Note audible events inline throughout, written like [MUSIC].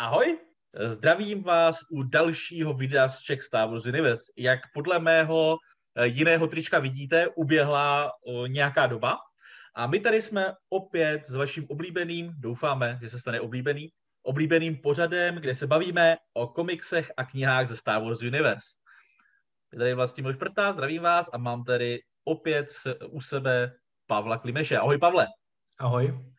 Ahoj, zdravím vás u dalšího videa z Czech Star Wars Universe. Jak podle mého eh, jiného trička vidíte, uběhla eh, nějaká doba a my tady jsme opět s vaším oblíbeným, doufáme, že se stane oblíbený, oblíbeným pořadem, kde se bavíme o komiksech a knihách ze Star Wars Universe. Je tady vlastně můj Šprta, zdravím vás a mám tady opět u sebe Pavla Klimeše. Ahoj Pavle. Ahoj.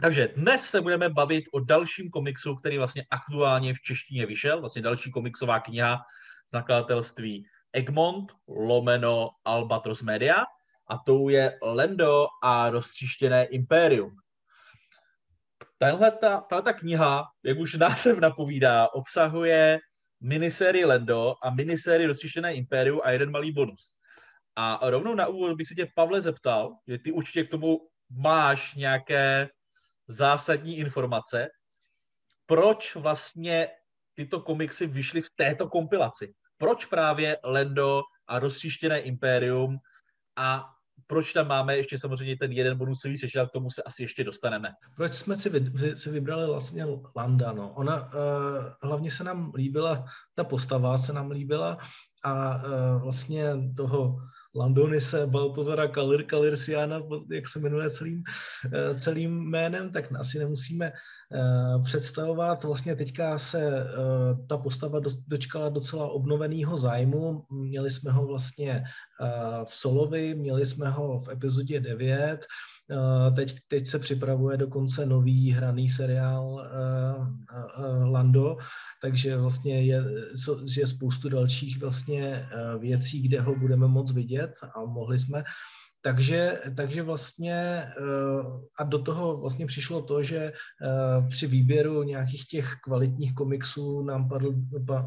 Takže dnes se budeme bavit o dalším komiksu, který vlastně aktuálně v češtině vyšel, vlastně další komiksová kniha z nakladatelství Egmont, lomeno Albatros Media a tou je Lendo a roztříštěné impérium. Tahle ta kniha, jak už název napovídá, obsahuje minisérii Lendo a minisérii roztříštěné impérium a jeden malý bonus. A rovnou na úvod bych se tě, Pavle, zeptal, že ty určitě k tomu máš nějaké zásadní informace, proč vlastně tyto komiksy vyšly v této kompilaci. Proč právě Lendo a rozstříštěné impérium a proč tam máme ještě samozřejmě ten jeden bonusový sešel, k tomu se asi ještě dostaneme. Proč jsme si, vy, si vybrali vlastně Landa, no. Ona, uh, hlavně se nám líbila, ta postava se nám líbila a uh, vlastně toho Landonise, Baltazara Kalir, Kalirsiana, jak se jmenuje celým, eh, celým jménem, tak asi nemusíme eh, představovat. Vlastně teďka se eh, ta postava dočkala docela obnoveného zájmu. Měli jsme ho vlastně v Solovi, měli jsme ho v epizodě 9, Teď, teď se připravuje dokonce nový hraný seriál uh, uh, Lando, takže vlastně je, je spoustu dalších vlastně věcí, kde ho budeme moc vidět a mohli jsme. Takže, takže vlastně a do toho vlastně přišlo to, že při výběru nějakých těch kvalitních komiksů nám padl,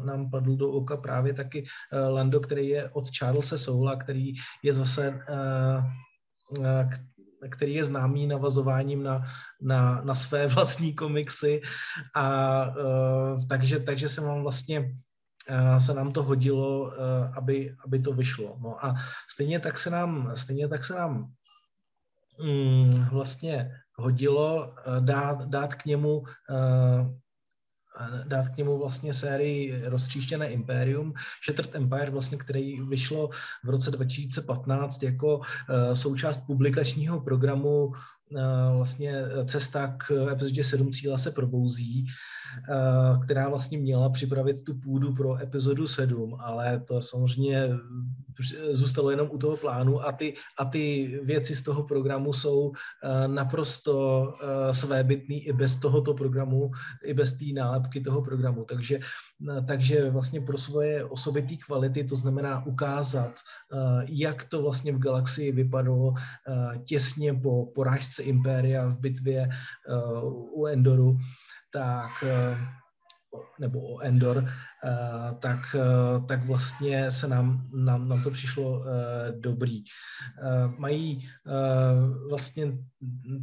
nám padl do oka právě taky Lando, který je od Charlesa Soula, který je zase který je známý navazováním na, na, na své [LAUGHS] vlastní komiksy a uh, takže, takže se vám vlastně uh, se nám to hodilo, uh, aby, aby to vyšlo. No a stejně tak se nám, stejně tak se nám um, vlastně hodilo dát, dát k němu dát k němu vlastně sérii Roztříštěné impérium, Shattered Empire, vlastně, který vyšlo v roce 2015 jako uh, součást publikačního programu uh, vlastně Cesta k epizodě 7 cíla se probouzí. Eh, která vlastně měla připravit tu půdu pro epizodu 7, ale to samozřejmě zůstalo jenom u toho plánu a ty, a ty věci z toho programu jsou eh, naprosto eh, svébytný i bez tohoto programu, i bez té nálepky toho programu. Takže, takže vlastně pro svoje osobitý kvality, to znamená ukázat, jak to vlastně v galaxii vypadalo těsně po porážce Impéria v bitvě u Endoru, tak eh, nebo o Endor, tak, eh, tak vlastně se nám, nám, nám to přišlo dobrý. Mají vlastně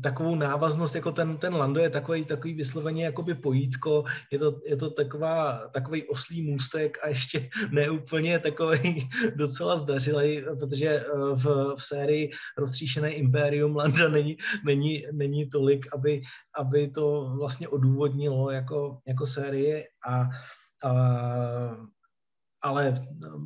takovou návaznost, jako ten, ten Lando je takový, takový vysloveně jakoby pojítko, je to, je to taková, takový oslý můstek a ještě [LAUGHS] neúplně takový [LAUGHS] docela zdařilý, protože v, v sérii Roztříšené impérium Landa není, není, není tolik, aby, aby to vlastně odůvodnilo jako, jako série a, a ale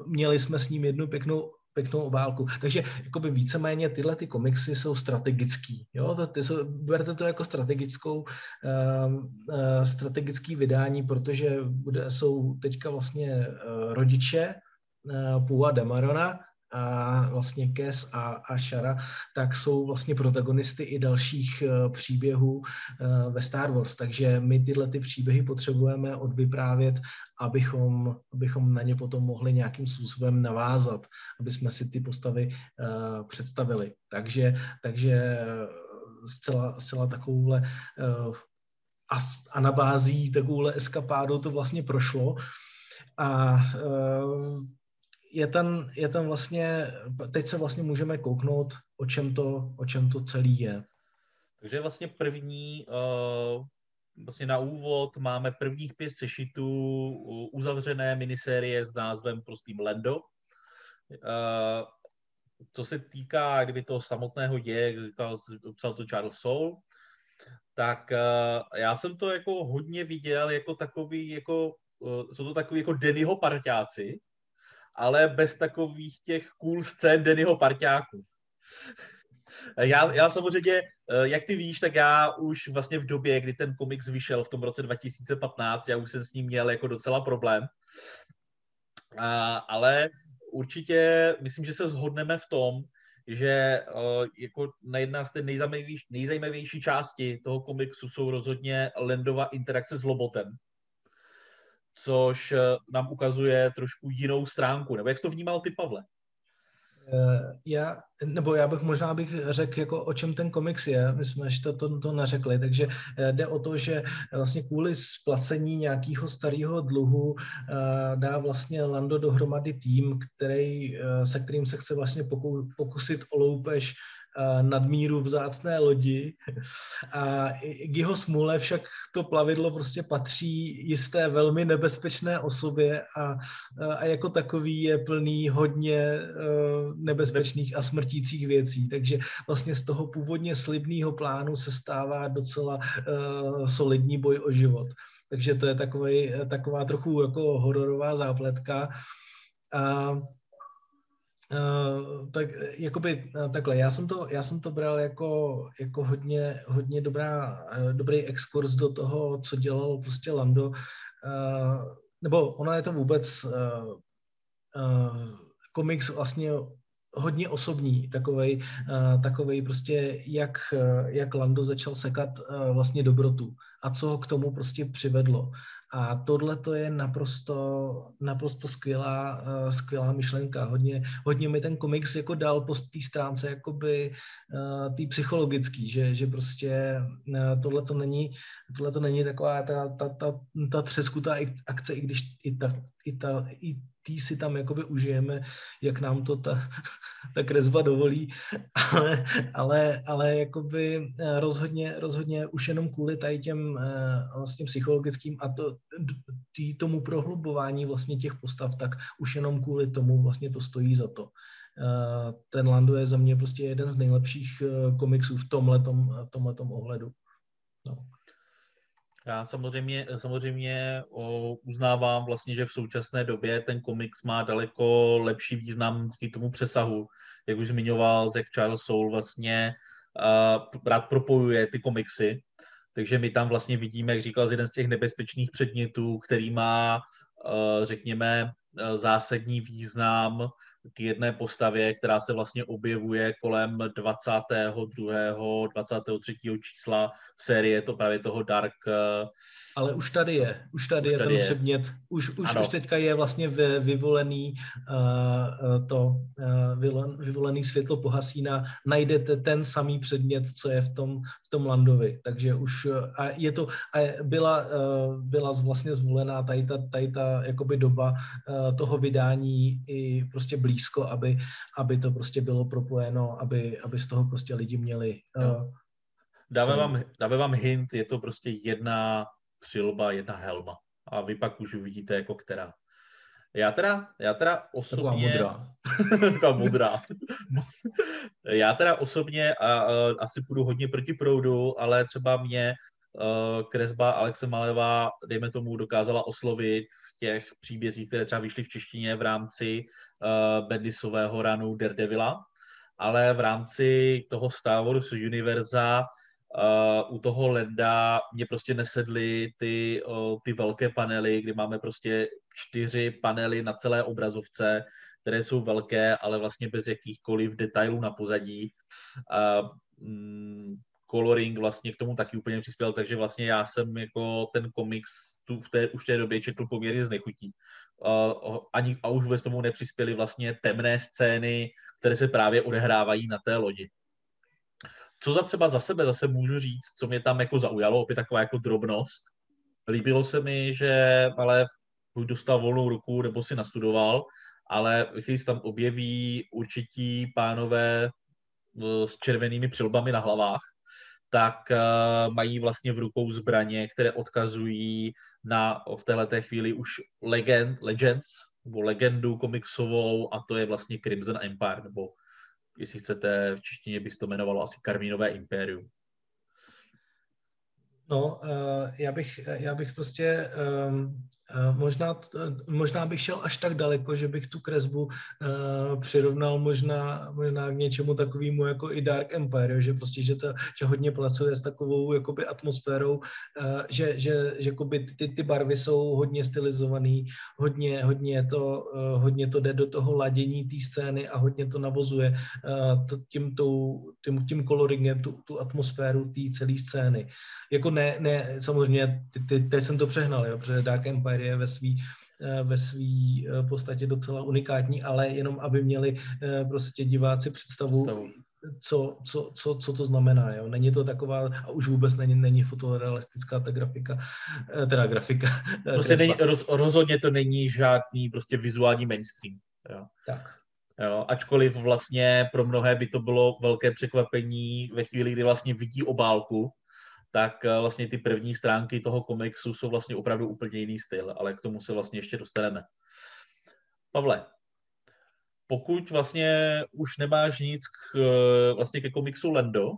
měli jsme s ním jednu pěknou pěknou obálku. Takže jakoby víceméně tyhle ty komiksy jsou strategický. Jo? To, ty jsou, berte to jako strategickou, uh, uh, strategický vydání, protože bude, jsou teďka vlastně uh, rodiče uh, Pua Damarona, a vlastně Kes a, a Shara, tak jsou vlastně protagonisty i dalších uh, příběhů uh, ve Star Wars. Takže my tyhle ty příběhy potřebujeme odvyprávět, abychom, abychom na ně potom mohli nějakým způsobem navázat, aby jsme si ty postavy uh, představili. Takže, takže zcela, zcela takovouhle uh, anabází, takovouhle eskapádou to vlastně prošlo. A uh, je ten, je ten vlastně, teď se vlastně můžeme kouknout, o čem to, o čem to celý je. Takže vlastně první, uh, vlastně na úvod máme prvních pět sešitů uzavřené minisérie s názvem prostým Lendo. Uh, co se týká kdyby toho samotného děje, říkal, psal to Charles Soule, tak uh, já jsem to jako hodně viděl jako takový, jako, uh, jsou to takový jako Dennyho parťáci, ale bez takových těch cool scén Dennyho parťáků. Já, já samozřejmě, jak ty víš, tak já už vlastně v době, kdy ten komiks vyšel v tom roce 2015, já už jsem s ním měl jako docela problém. A, ale určitě myslím, že se shodneme v tom, že uh, jako na jedna z té nejzajímavější, nejzajímavější části toho komiksu jsou rozhodně Landova interakce s Lobotem, což uh, nám ukazuje trošku jinou stránku. Nebo jak jsi to vnímal ty, Pavle? Eh, já, nebo já bych možná bych řekl, jako o čem ten komiks je, my jsme ještě to, to, neřekli, takže eh, jde o to, že vlastně kvůli splacení nějakého starého dluhu eh, dá vlastně Lando dohromady tým, který, se kterým se chce vlastně pokusit o loupež nadmíru vzácné lodi a k jeho smůle však to plavidlo prostě patří jisté velmi nebezpečné osobě a, a jako takový je plný hodně e, nebezpečných a smrtících věcí. Takže vlastně z toho původně slibného plánu se stává docela uh, solidní boj o život. Takže to je takový, taková trochu jako hororová zápletka. A Uh, tak jakoby uh, takhle, já jsem to, já jsem to bral jako, jako hodně, hodně dobrá, uh, dobrý exkurs do toho, co dělal prostě Lando, nebo ono je to vůbec komiks vlastně hodně osobní, takovej, takovej prostě, jak, jak Lando začal sekat vlastně dobrotu a co ho k tomu prostě přivedlo. A tohle to je naprosto, naprosto skvělá, skvělá myšlenka. Hodně, hodně mi ten komiks jako dal po té stránce jakoby tý psychologický, že, že prostě tohle to není, tohle to není taková ta, ta, ta, ta třeskutá akce, i když i ta, i ta, i tý si tam jakoby užijeme, jak nám to ta, [LAUGHS] ta kresba dovolí, ale, ale, ale jakoby eh, rozhodně, rozhodně už jenom kvůli tady těm eh, vlastně psychologickým a to, tý, tomu prohlubování vlastně těch postav, tak už jenom kvůli tomu vlastně to stojí za to. Eh, ten Lando je za mě prostě jeden z nejlepších komiksů v tomhletom, v tomhletom ohledu. No. Já samozřejmě, samozřejmě o, uznávám vlastně, že v současné době ten komiks má daleko lepší význam k tomu přesahu. Jak už zmiňoval Zack Charles Soul vlastně uh, rád propojuje ty komiksy, takže my tam vlastně vidíme, jak říkal, jeden z těch nebezpečných předmětů, který má, uh, řekněme, zásadní význam k jedné postavě, která se vlastně objevuje kolem 22. 23. čísla série, to právě toho Dark uh, ale už tady je, už tady už je tady ten je. předmět, už, už, už teďka je vlastně vyvolený uh, to uh, vyvolený světlo pohasína, najdete ten samý předmět, co je v tom, v tom Landovi, takže už a je to, a byla, uh, byla vlastně zvolená tady ta, tady ta jakoby doba uh, toho vydání i prostě blízko, aby, aby to prostě bylo propojeno, aby, aby z toho prostě lidi měli uh, Dáme vám, dáme vám hint, je to prostě jedna přilba, jedna helma. A vy pak už uvidíte, jako která. Já teda, já teda osobně... Taková modrá. [LAUGHS] Taková modrá. já teda osobně a, a, asi půjdu hodně proti proudu, ale třeba mě uh, kresba Alexe Maleva, dejme tomu, dokázala oslovit v těch příbězích, které třeba vyšly v češtině v rámci uh, Bendisového ranu Daredevila, ale v rámci toho Star Wars univerza Uh, u toho Lenda mě prostě nesedly ty, uh, ty velké panely, kdy máme prostě čtyři panely na celé obrazovce, které jsou velké, ale vlastně bez jakýchkoliv detailů na pozadí. Uh, mm, coloring vlastně k tomu taky úplně přispěl, takže vlastně já jsem jako ten komiks tu v té, už v té době četl poměrně znechutí. Uh, ani, a už vůbec tomu nepřispěly vlastně temné scény, které se právě odehrávají na té lodi co za třeba za sebe zase můžu říct, co mě tam jako zaujalo, opět taková jako drobnost. Líbilo se mi, že ale buď dostal volnou ruku, nebo si nastudoval, ale se tam objeví určití pánové eh, s červenými přilbami na hlavách, tak uh, mají vlastně v rukou zbraně, které odkazují na v této chvíli už legend, Legends, nebo legendu komiksovou, a to je vlastně Crimson Empire, nebo jestli chcete, v češtině by to jmenovalo asi Karmínové impérium. No, já bych, já bych prostě Eh, možná, možná bych šel až tak daleko, že bych tu kresbu uh, přirovnal možná, možná k něčemu takovému jako i Dark Empire, že prostě, že, to, že hodně pracuje s takovou jakoby atmosférou, uh, že, že, že jakoby ty, ty barvy jsou hodně stylizovaný, hodně, hodně, to, uh, hodně to jde do toho ladění té scény a hodně to navozuje to, tím, tou, tím, tím coloringem, tu, tu atmosféru té celé scény. Jako ne, ne samozřejmě, ty, ty, teď jsem to přehnal, jo, protože Dark Empire je ve svý eh, ve své eh, podstatě docela unikátní, ale jenom aby měli eh, prostě diváci představu, představu. Co, co, co, co to znamená. Jo? Není to taková, a už vůbec není, není fotorealistická ta grafika, teda grafika. Prostě není, roz, rozhodně to není žádný prostě vizuální mainstream. Jo? Tak. Jo, ačkoliv vlastně pro mnohé by to bylo velké překvapení ve chvíli, kdy vlastně vidí obálku, tak eh, vlastně ty první stránky toho komiksu jsou vlastně opravdu úplně jiný styl, ale k tomu se vlastně ještě dostaneme. Pavle, pokud vlastně už nemáš nic k, eh, vlastně ke komiksu Lendo,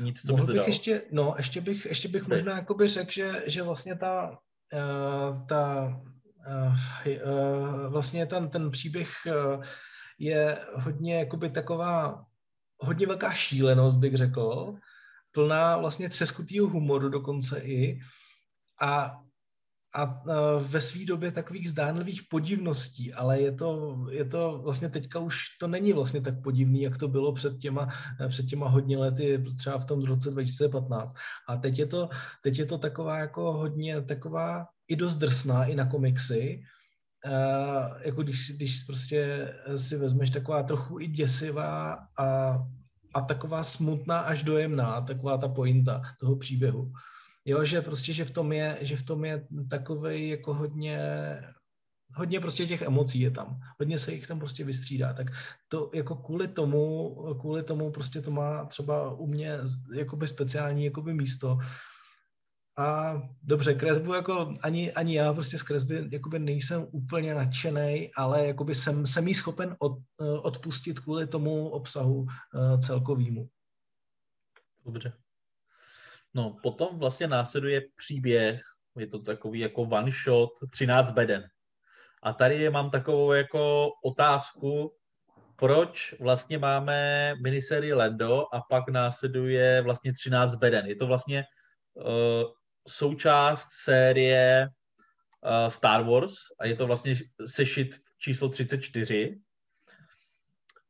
nic, co Mohl bych ještě, no, ještě bych, ještě bych možná jakoby řekl, že, že vlastně ta, uh, ta uh, uh, vlastně ten, ten příběh je hodně jakoby taková hodně velká šílenost, bych řekl, plná vlastně třeskutýho humoru dokonce i a, a ve své době takových zdánlivých podivností, ale je to, je to vlastně teďka už to není vlastně tak podivný, jak to bylo před těma, před těma hodně lety, třeba v tom roce 2015. A teď je to, teď je to taková jako hodně taková i dost drsná i na komiksy, Uh, jako když, když prostě si vezmeš taková trochu i děsivá a a taková smutná až dojemná, taková ta pointa toho příběhu. Jo, že prostě, že v tom je, že v tom je takovej jako hodně, hodně prostě těch emocí je tam. Hodně se jich tam prostě vystřídá. Tak to jako kvůli tomu, kvůli tomu prostě to má třeba u mě jakoby speciální jakoby místo, a dobře, kresbu jako ani, ani já prostě z kresby jakoby nejsem úplně nadšený, ale jakoby jsem, jsem jí schopen od, eh, odpustit kvůli tomu obsahu uh, celkovýmu. Dobře. No, potom vlastně následuje příběh, je to takový jako one shot, 13 beden. A tady mám takovou jako otázku, proč vlastně máme miniserii Lando a pak následuje vlastně 13 beden. Je to vlastně uh, součást série uh, Star Wars a je to vlastně sešit číslo 34.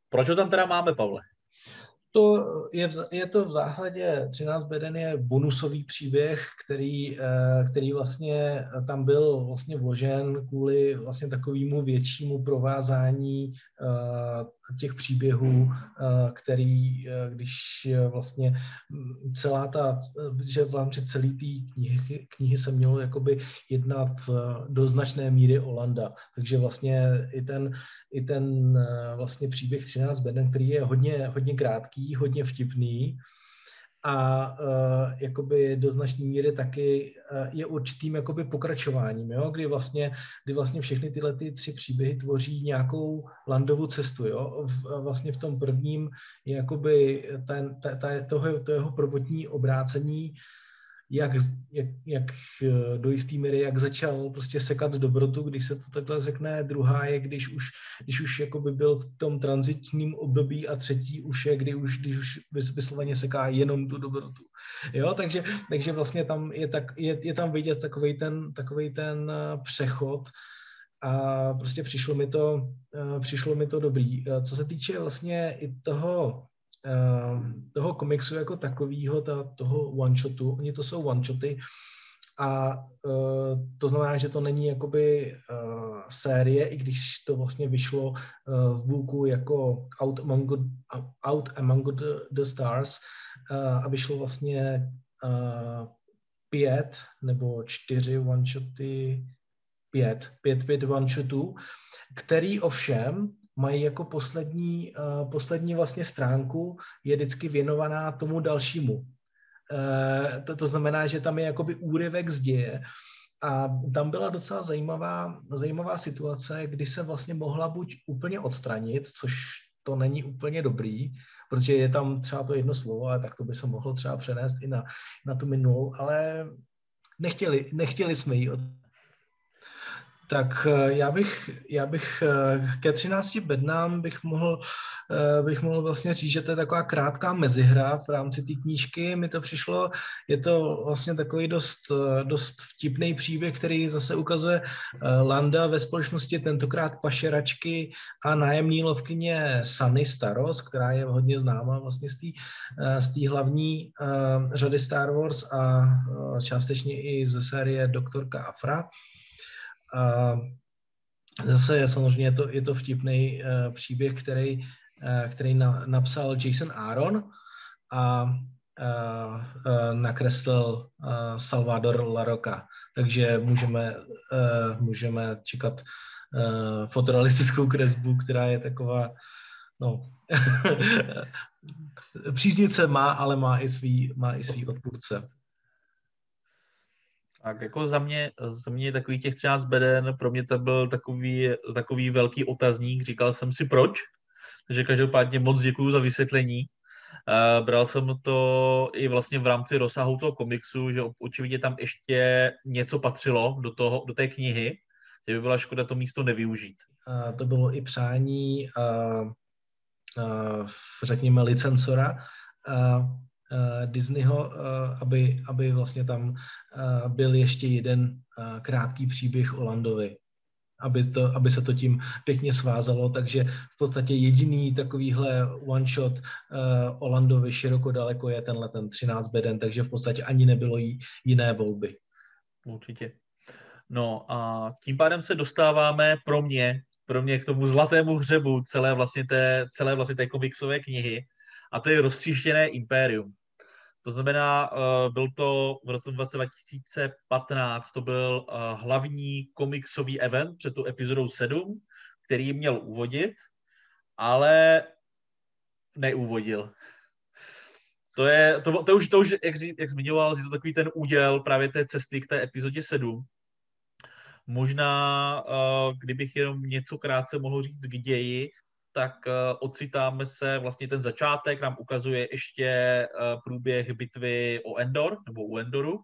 Proč ho tam teda máme, Pavle? To je, je to v zásadě 13 beden je bonusový příběh, který, eh, který vlastně tam byl vlastně vložen kvůli vlastně takovému většímu provázání eh, těch příběhů, eh, který, když vlastně mm, celá ta, že v rámci celé té knihy, knihy se mělo jakoby jednat do značné míry o Landa. Takže vlastně i ten, i ten vlastně příběh 13 beden, který je hodně, hodně krátký, hodně vtipný a uh, jakoby do značné míry taky uh, je určitým jakoby pokračováním, jo? Kdy, vlastně, kdy vlastně všechny tyhle ty tři příběhy tvoří nějakou landovou cestu. Jo? V, vlastně v tom prvním je jakoby ten, ta, ta, toho, to jeho prvotní obrácení jak, jak, jak eh, do jistý míry, jak začal prostě sekat dobrotu, když se to takhle řekne. Druhá je, když už, když už jakoby byl v tom transitním období a třetí už je, kdy už, když už vysloveně seká jenom tu dobrotu. Jo, takže, takže vlastně tam je, tak, je, je tam vidět takový ten, takovej ten eh, přechod, a prostě přišlo mi to, eh, přišlo mi to dobrý. Co se týče vlastně i toho toho komiksu jako takového, ta, toho one-shotu, oni to jsou one-shoty, a uh, to znamená, že to není jakoby uh, série, i když to vlastně vyšlo uh, v bůku jako Out Among, Out Among the, the Stars uh, a vyšlo vlastně uh, pět nebo čtyři one-shoty, pět, pět, pět one-shotů, který ovšem mají jako poslední, uh, poslední vlastně stránku, je vždycky věnovaná tomu dalšímu. Uh, to, to znamená, že tam je jakoby úryvek z děje a tam byla docela zajímavá, zajímavá situace, kdy se vlastně mohla buď úplně odstranit, což to není úplně dobrý, protože je tam třeba to jedno slovo, ale tak to by se mohlo třeba přenést i na, na tu minulou, ale nechtěli, nechtěli jsme ji tak eh, já bych, já bych eh, ke 13 bednám bych mohl, eh, bych mohl vlastně říct, že to je taková krátká mezihra v rámci té knížky. Mi to přišlo, je to vlastně takový dost, dost vtipný příběh, který zase ukazuje Landa ve společnosti tentokrát pašeračky a nájemní lovkyně Sunny Staros, která je hodně známá vlastně z té z hlavní řady Star Wars a částečně i ze série Doktorka Afra. A zase je samozřejmě to, je to vtipný uh, příběh, který, uh, který na, napsal Jason Aaron a uh, uh, nakreslil uh, Salvador Laroca. Takže můžeme, uh, můžeme čekat uh, fotorealistickou kresbu, která je taková, no, [LAUGHS] příznice má, ale má i svý, má i svý odpůrce. Tak jako za mě, za mě takový těch 13 beden, pro mě to byl takový, takový velký otazník, říkal jsem si proč, takže každopádně moc děkuji za vysvětlení. Uh, bral jsem to i vlastně v rámci rozsahu toho komiksu, že očividně tam ještě něco patřilo do, toho, do té knihy, že by byla škoda to místo nevyužít. Uh, to bylo i přání, uh, uh, řekněme, licencora. Uh, Disneyho, uh, aby, aby vlastně tam uh, byl ještě jeden krátký příběh o Landovi. Aby, to, aby se to tím pěkně svázalo, takže v podstatě jediný takovýhle one shot uh, o Landovi široko daleko je tenhle ten 13 beden, takže v podstatě ani nebylo jí jiné volby. Určitě. No a tím pádem se dostáváme pro mě, pro mě k tomu zlatému hřebu celé vlastně té, celé vlastně té komiksové knihy a to je roztříštěné impérium. To znamená, eh, byl to v roce 2015, to byl eh, hlavní komiksový event před tu epizodou 7, který měl uvodit, ale neúvodil. To je, to, to už, to už jak, jak zmiňoval, je to takový ten úděl právě té cesty k té epizodě 7. Možná, uh, kdybych jenom něco krátce mohl říct k ději, tak uh, ocitáme se, vlastně ten začátek nám ukazuje ještě uh, průběh bitvy o Endor, nebo u Endoru.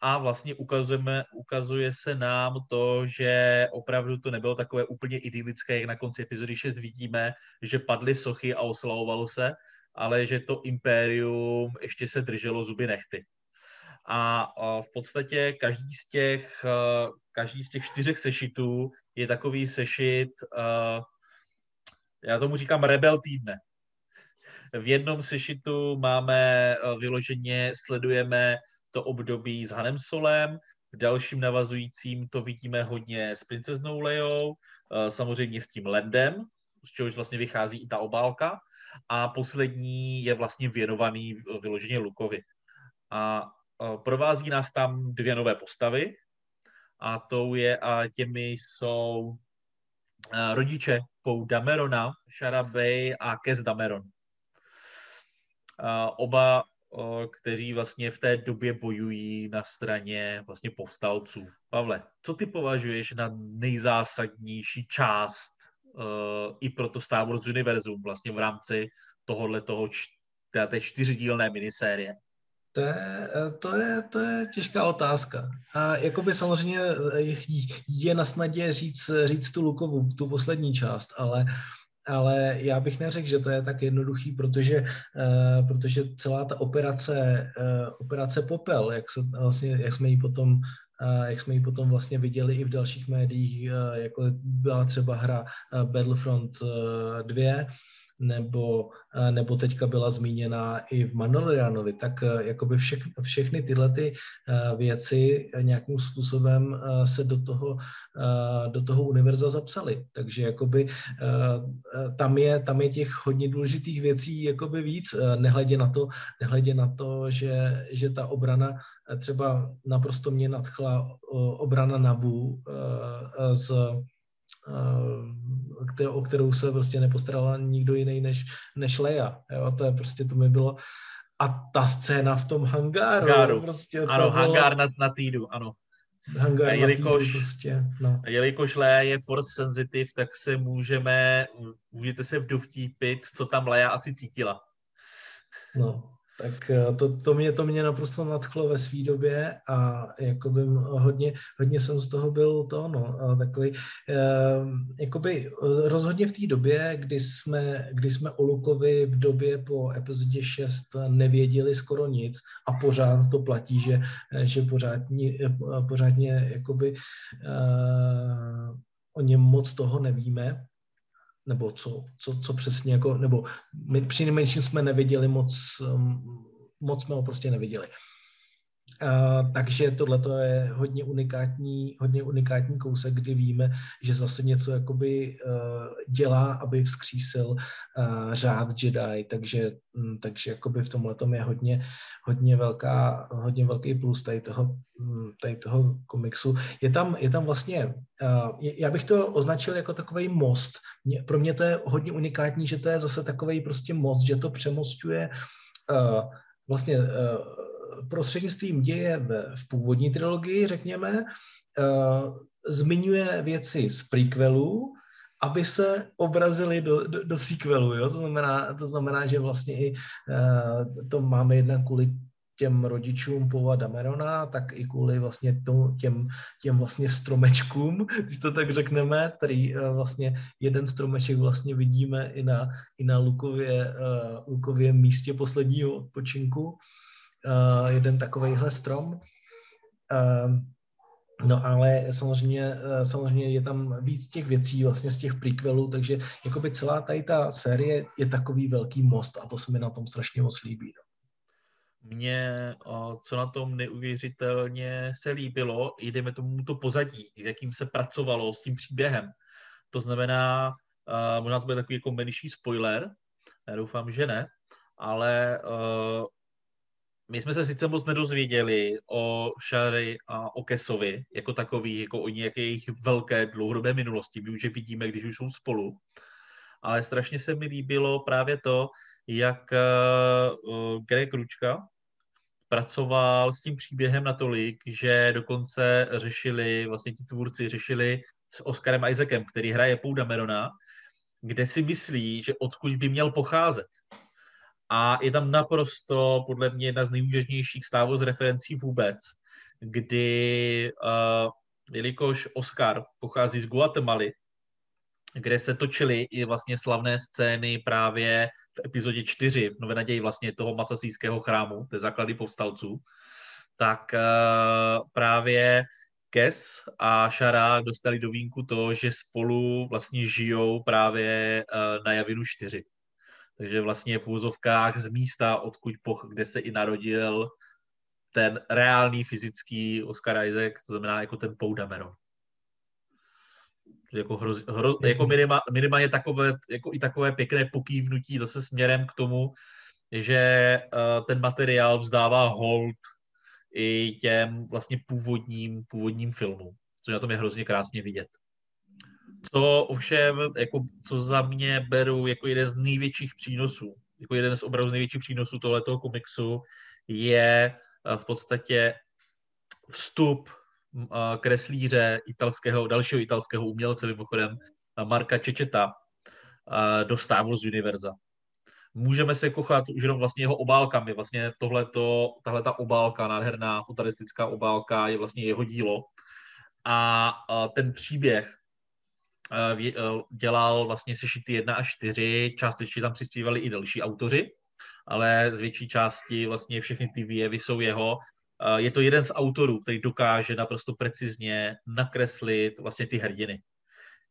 A vlastně ukazujeme, ukazuje se nám to, že opravdu to nebylo takové úplně idylické, jak na konci epizody 6 vidíme, že padly sochy a oslavovalo se, ale že to impérium ještě se drželo zuby nechty. A v podstatě každý z těch, každý z těch čtyřech sešitů je takový sešit já tomu říkám rebel týdne. V jednom sešitu máme eh, vyloženě, sledujeme to období s Hanem Solem, v dalším navazujícím to vidíme hodně s princeznou Leou, eh, samozřejmě s tím Lendem, z čehož vlastně vychází i ta obálka. A poslední je vlastně věnovaný vyloženě Lukovi. A eh, provází nás tam dvě nové postavy, a tou je, a těmi jsou rodiče Pou Damerona, Bay a Kes Dameron. Oba, kteří vlastně v té době bojují na straně vlastně povstalců. Pavle, co ty považuješ na nejzásadnější část i pro to Star Wars univerzum vlastně v rámci tohohle toho té čtyřdílné minisérie? To je, to, je, to je těžká otázka. A jakoby samozřejmě je na snadě říct, říct tu Lukovu, tu poslední část, ale ale já bych neřekl, že to je tak jednoduchý, protože, uh, protože celá ta operace, operace Popel, jak, se, vlastně, jak jsme ji potom jak jsme ji potom vlastně viděli i v dalších médiích, jako byla třeba hra Battlefront uh, 2, nebo, eh, nebo teďka byla zmíněna i v Mandalorianovi, tak eh, jakoby všech, všechny tyhle ty eh, věci nějakým způsobem se do toho, do toho univerza zapsaly. Takže jakoby tam je, tam je těch hodně důležitých věcí jakoby víc, nehledě na to, nehledě na to že, že ta obrana třeba naprosto mě nadchla obrana Nabu z o kterou se prostě nepostarala nikdo jiný než, než Leia. Jo? To je prostě, to mi bylo... A ta scéna v tom hangáru. hangáru. Prostě ano, to hangár bylo... na, na týdu, ano. Hangar a jelikož, prostě, no. a jelikož Lea je force sensitive, tak se můžeme, můžete se vdovtípit, co tam Lea asi cítila. No, tak eh, to, to, mě, to mě naprosto nadchlo ve své době a jakoby hodně, hodně jsem z toho byl to, no, takový, eh, jakoby eh, rozhodně v té době, kdy jsme, kdy jsme o Lukovi v době po epizodě 6 nevěděli skoro nic a pořád to platí, že, že pořádně, pořádně jakoby o něm moc toho nevíme, nebo co, co, co přesně jako, nebo my při jsme neviděli moc, moc jsme ho prostě neviděli. Uh, takže tohle je hodně unikátní, hodně unikátní kousek, kdy víme, že zase něco jakoby uh, dělá, aby vzkřísil uh, řád Jedi, takže, um, takže jakoby v tomhle je hodně, hodně, velká, hodně velký plus tady toho, um, tady toho komiksu. Je tam, je tam vlastně, uh, já bych to označil jako takový most. Mě, pro mě to je hodně unikátní, že to je zase takový prostě most, že to přemostuje vlastně prostřednictvím děje v, v původní trilogii, řekněme, uh, zmiňuje věci z prequelu, aby se obrazili do, do, do sequelu. Jo? To, znamená, to znamená, že vlastně i uh, to máme jednak kvůli těm rodičům Pova Damerona, tak i kvůli vlastně to, těm, těm vlastně stromečkům, když to tak řekneme, který uh, vlastně jeden stromeček vlastně vidíme i na, i na Lukově, Lukově místě posledního odpočinku uh, jeden takovýhle strom. Uh, No ale samozřejmě, uh, samozřejmě je tam víc těch věcí vlastně z těch prequelů, takže jakoby celá tady ta série je takový velký most a to se mi na tom strašně moc líbí. No. Mně, co na tom neuvěřitelně se líbilo, jdeme tomu to pozadí, jakým se pracovalo s tím příběhem. To znamená, možná to bude takový jako menší spoiler, já doufám, že ne, ale my jsme se sice moc nedozvěděli o Shari a o Kesovi jako takový, jako o nějaké jejich velké dlouhodobé minulosti. My už je vidíme, když už jsou spolu. Ale strašně se mi líbilo právě to, jak uh, Greg Ručka pracoval s tím příběhem natolik, že dokonce řešili, vlastně ti tvůrci řešili s Oscarem Isaacem, který hraje Pou Damerona, kde si myslí, že odkud by měl pocházet a je tam naprosto, podle mě, jedna z nejúžasnějších stávů z referencí vůbec, kdy, uh, jelikož Oscar pochází z Guatemaly, kde se točily i vlastně slavné scény právě v epizodě 4, v Nové naději vlastně toho masasijského chrámu, té základy povstalců, tak uh, právě Kes a Šara dostali do vínku to, že spolu vlastně žijou právě uh, na Javinu 4 takže vlastně v úzovkách z místa, odkud poch, kde se i narodil ten reálný fyzický Oscar Isaac, to znamená jako ten Pou Dameron. Jako, hroz, hro, jako minima, minimálně takové, jako i takové pěkné pokývnutí zase směrem k tomu, že uh, ten materiál vzdává hold i těm vlastně původním, původním filmům, což na tom je hrozně krásně vidět. Co ovšem, jako, co za mě beru jako jeden z největších přínosů, jako jeden z opravdu z největších přínosů tohoto komiksu, je eh, v podstatě vstup eh, kreslíře italského, dalšího italského umělce, mimochodem eh, Marka Čečeta, do Star Wars univerza. Můžeme se kochat už jenom vlastně jeho obálkami. Vlastně tohleto, tahle ta obálka, nádherná fotorealistická obálka je vlastně jeho dílo. A ten příběh dělal vlastně sešity 1 až 4, částečně tam přispívali i další autoři, ale z větší části vlastně všechny ty výjevy jsou jeho. Eh, je to jeden z autorů, který dokáže naprosto precizně nakreslit vlastně ty hrdiny.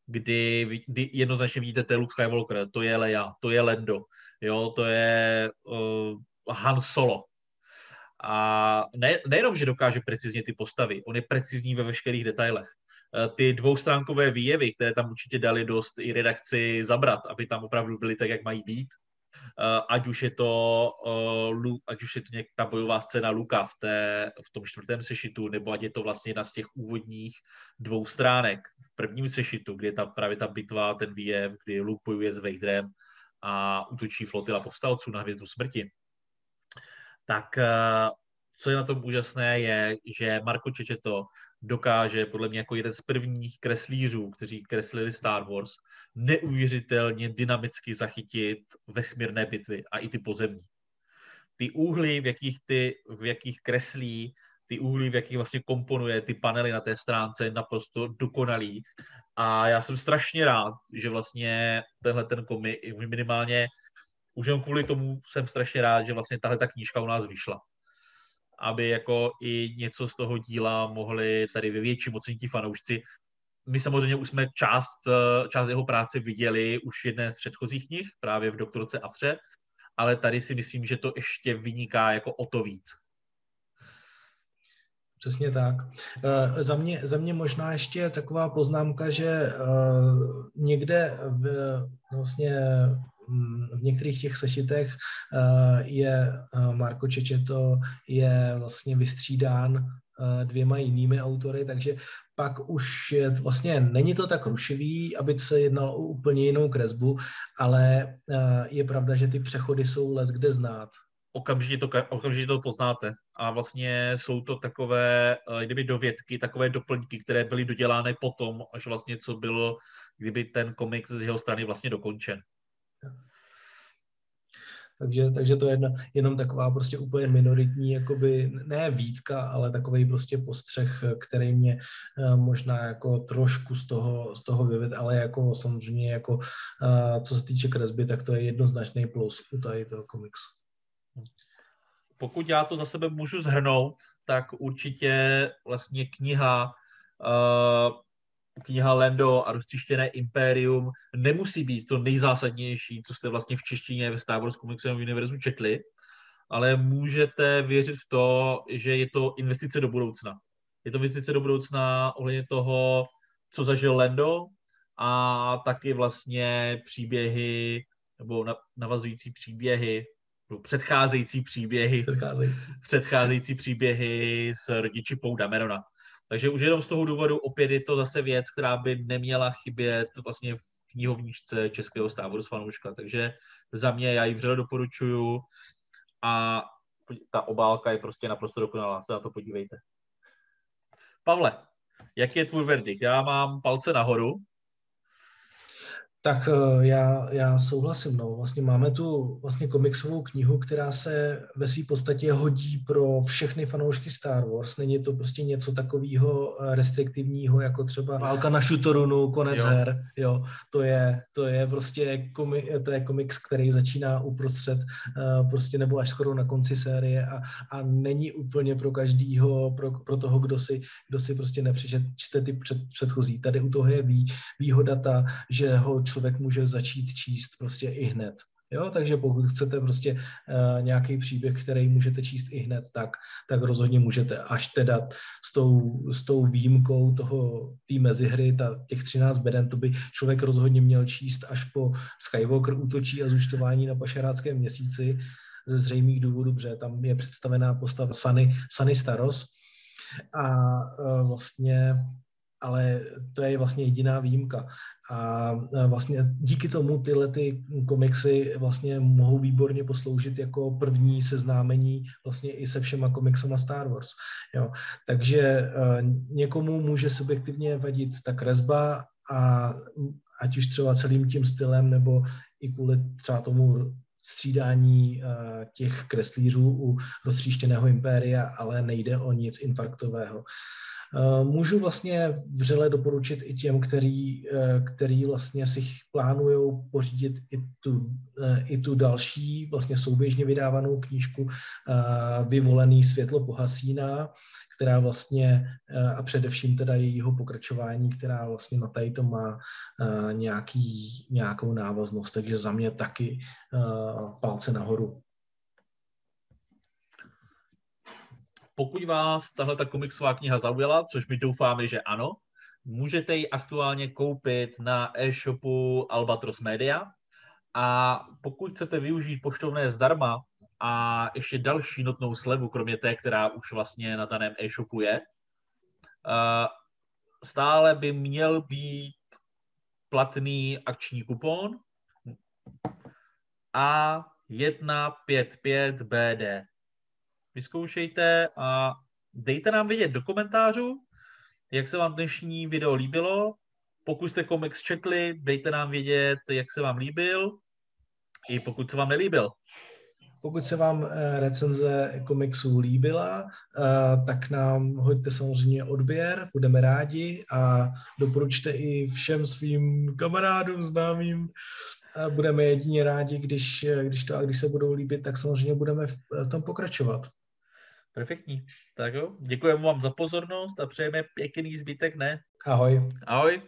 Kdy, kdy jednoznačně vidíte, to je Luke Skywalker, to je Leia, to je Lando, jo, to je uh, Han Solo. A ne, nejenom, že dokáže precizně ty postavy, on je precizní ve veškerých detailech. Eh, ty dvoustránkové výjevy, které tam určitě dali dost i redakci zabrat, aby tam opravdu byly tak, jak mají být. Eh, ať už je to, eh, ať už je to nějaká bojová scéna Luka v, té, v tom čtvrtém sešitu, nebo ať je to vlastně jedna z těch úvodních dvou stránek v prvním sešitu, kde je ta, právě ta bitva, ten výjev, kdy Luke bojuje s Vaderem a útočí flotila povstalců na hvězdu smrti. Tak co je na tom úžasné, je, že Marco Čečeto dokáže podle mě jako jeden z prvních kreslířů, kteří kreslili Star Wars, neuvěřitelně dynamicky zachytit vesmírné bitvy a i ty pozemní. Ty úhly, v jakých, ty, v jakých kreslí, ty úhly, v jakých vlastně komponuje ty panely na té stránce, naprosto dokonalý. A já jsem strašně rád, že vlastně tenhle ten komik minimálně už jen kvůli tomu jsem strašně rád, že vlastně tahle ta knížka u nás vyšla. Aby jako i něco z toho díla mohli tady ve větším ocenit ti fanoušci. My samozřejmě už jsme část, část jeho práce viděli už jedné z předchozích knih, právě v doktorce Afře, ale tady si myslím, že to ještě vyniká jako o to víc. Přesně tak. Uh, za, mě, za mě možná ještě taková poznámka, že uh, někde v, vlastně v některých těch sešitech uh, je Marko Čečeto je vlastně vystřídán dvěma jinými autory, takže pak už je, vlastně není to tak rušivý, aby se jednalo o úplně jinou kresbu, ale je pravda, že ty přechody jsou les kde znát okamžitě to, okamžitě to poznáte. A vlastně jsou to takové, eh, kdyby dovědky, takové doplňky, které byly dodělány potom, až vlastně co bylo, kdyby ten komiks z jeho strany vlastně dokončen. Takže, takže to je jedna, jenom taková prostě úplně minoritní, jakoby, ne výtka, ale takový prostě postřeh, který mě uh, možná jako trošku z toho, z toho vyved, ale jako samozřejmě jako uh, co se týče kresby, tak to je jednoznačný plus u tady toho komiksu. Pokud já to za sebe můžu zhrnout, tak určitě vlastně kniha uh, kniha Lendo a roztříštěné Imperium nemusí být to nejzásadnější, co jste vlastně v češtině ve Star Wars komiksovém univerzu četli, ale můžete věřit v to, že je to investice do budoucna. Je to investice do budoucna ohledně toho, co zažil Lendo a taky vlastně příběhy nebo navazující příběhy předcházející příběhy, předcházející. předcházející příběhy s rodiči Pou Damerona. Takže už jenom z toho důvodu opět je to zase věc, která by neměla chybět vlastně v knihovníčce Českého stávoru z fanouška. Takže za mě já ji vřele doporučuju a ta obálka je prostě naprosto dokonalá, se na to podívejte. Pavle, jaký je tvůj verdikt? Já mám palce nahoru, tak eh, já, já souhlasím. No. Vlastně máme tu vlastně komiksovou knihu, která se ve své podstatě hodí pro všechny fanoušky Star Wars. Není to prostě něco takového eh, restriktivního, jako třeba válka na šutorunu, konec jo. her. Jo. To, je, to je prostě komi, to je komiks, který začíná uprostřed uh, prostě nebo až skoro na konci série a, a není úplně pro každýho, pro, pro toho, kdo si, kdo si prostě nepřečte ty před, předchozí. Tady u toho je vý, výhoda ta, že ho člověk může začít číst prostě i hned. Jo, takže pokud chcete prostě uh, nějaký příběh, který můžete číst i hned, tak, tak rozhodně můžete. Až teda s tou, s tou výjimkou toho té mezihry, ta, těch 13 beden, to by člověk rozhodně měl číst až po Skywalker útočí a zúčtování na pašeráckém měsíci ze zřejmých důvodů, protože tam je představená postava Sany, Sany Staros a uh, vlastně ale to je vlastně jediná výjimka. A vlastně díky tomu tyhle ty komiksy vlastně mohou výborně posloužit jako první seznámení vlastně i se všema komiksama Star Wars. Jo. Takže e, někomu může subjektivně vadit ta kresba a ať už třeba celým tím stylem nebo i kvůli třeba tomu střídání e, těch kreslířů u roztříštěného impéria, ale nejde o nic infarktového. Eh, můžu vlastně vřele doporučit i těm, který, eh, který vlastně si plánují pořídit i tu, eh, i tu další vlastně souběžně vydávanou knížku Vyvolený světlo pohasíná, která vlastně a především teda jejího pokračování, která vlastně na tady to má nějaký, nějakou návaznost, takže za mě taky palce nahoru. Pokud vás tahle ta komiksová kniha zaujala, což my doufáme, že ano, můžete ji aktuálně koupit na e-shopu Albatros Media a pokud chcete využít poštovné zdarma a ještě další notnou slevu, kromě té, která už vlastně na daném e-shopu je, stále by měl být platný akční kupon A155BD. Vyzkoušejte a dejte nám vědět do komentářů, jak se vám dnešní video líbilo. Pokud jste komiks četli, dejte nám vědět, jak se vám líbil, i pokud se vám nelíbil. Pokud se vám eh, recenze komiksů líbila, eh, tak nám hoďte samozřejmě odběr, budeme rádi a doporučte i všem svým kamarádům, známým. Budeme jedině rádi, když, když to a když se budou líbit, tak samozřejmě budeme v tom pokračovat. Perfektní. Tak jo, děkujeme vám za pozornost a přejeme pěkný zbytek, ne? Ahoj. Ahoj.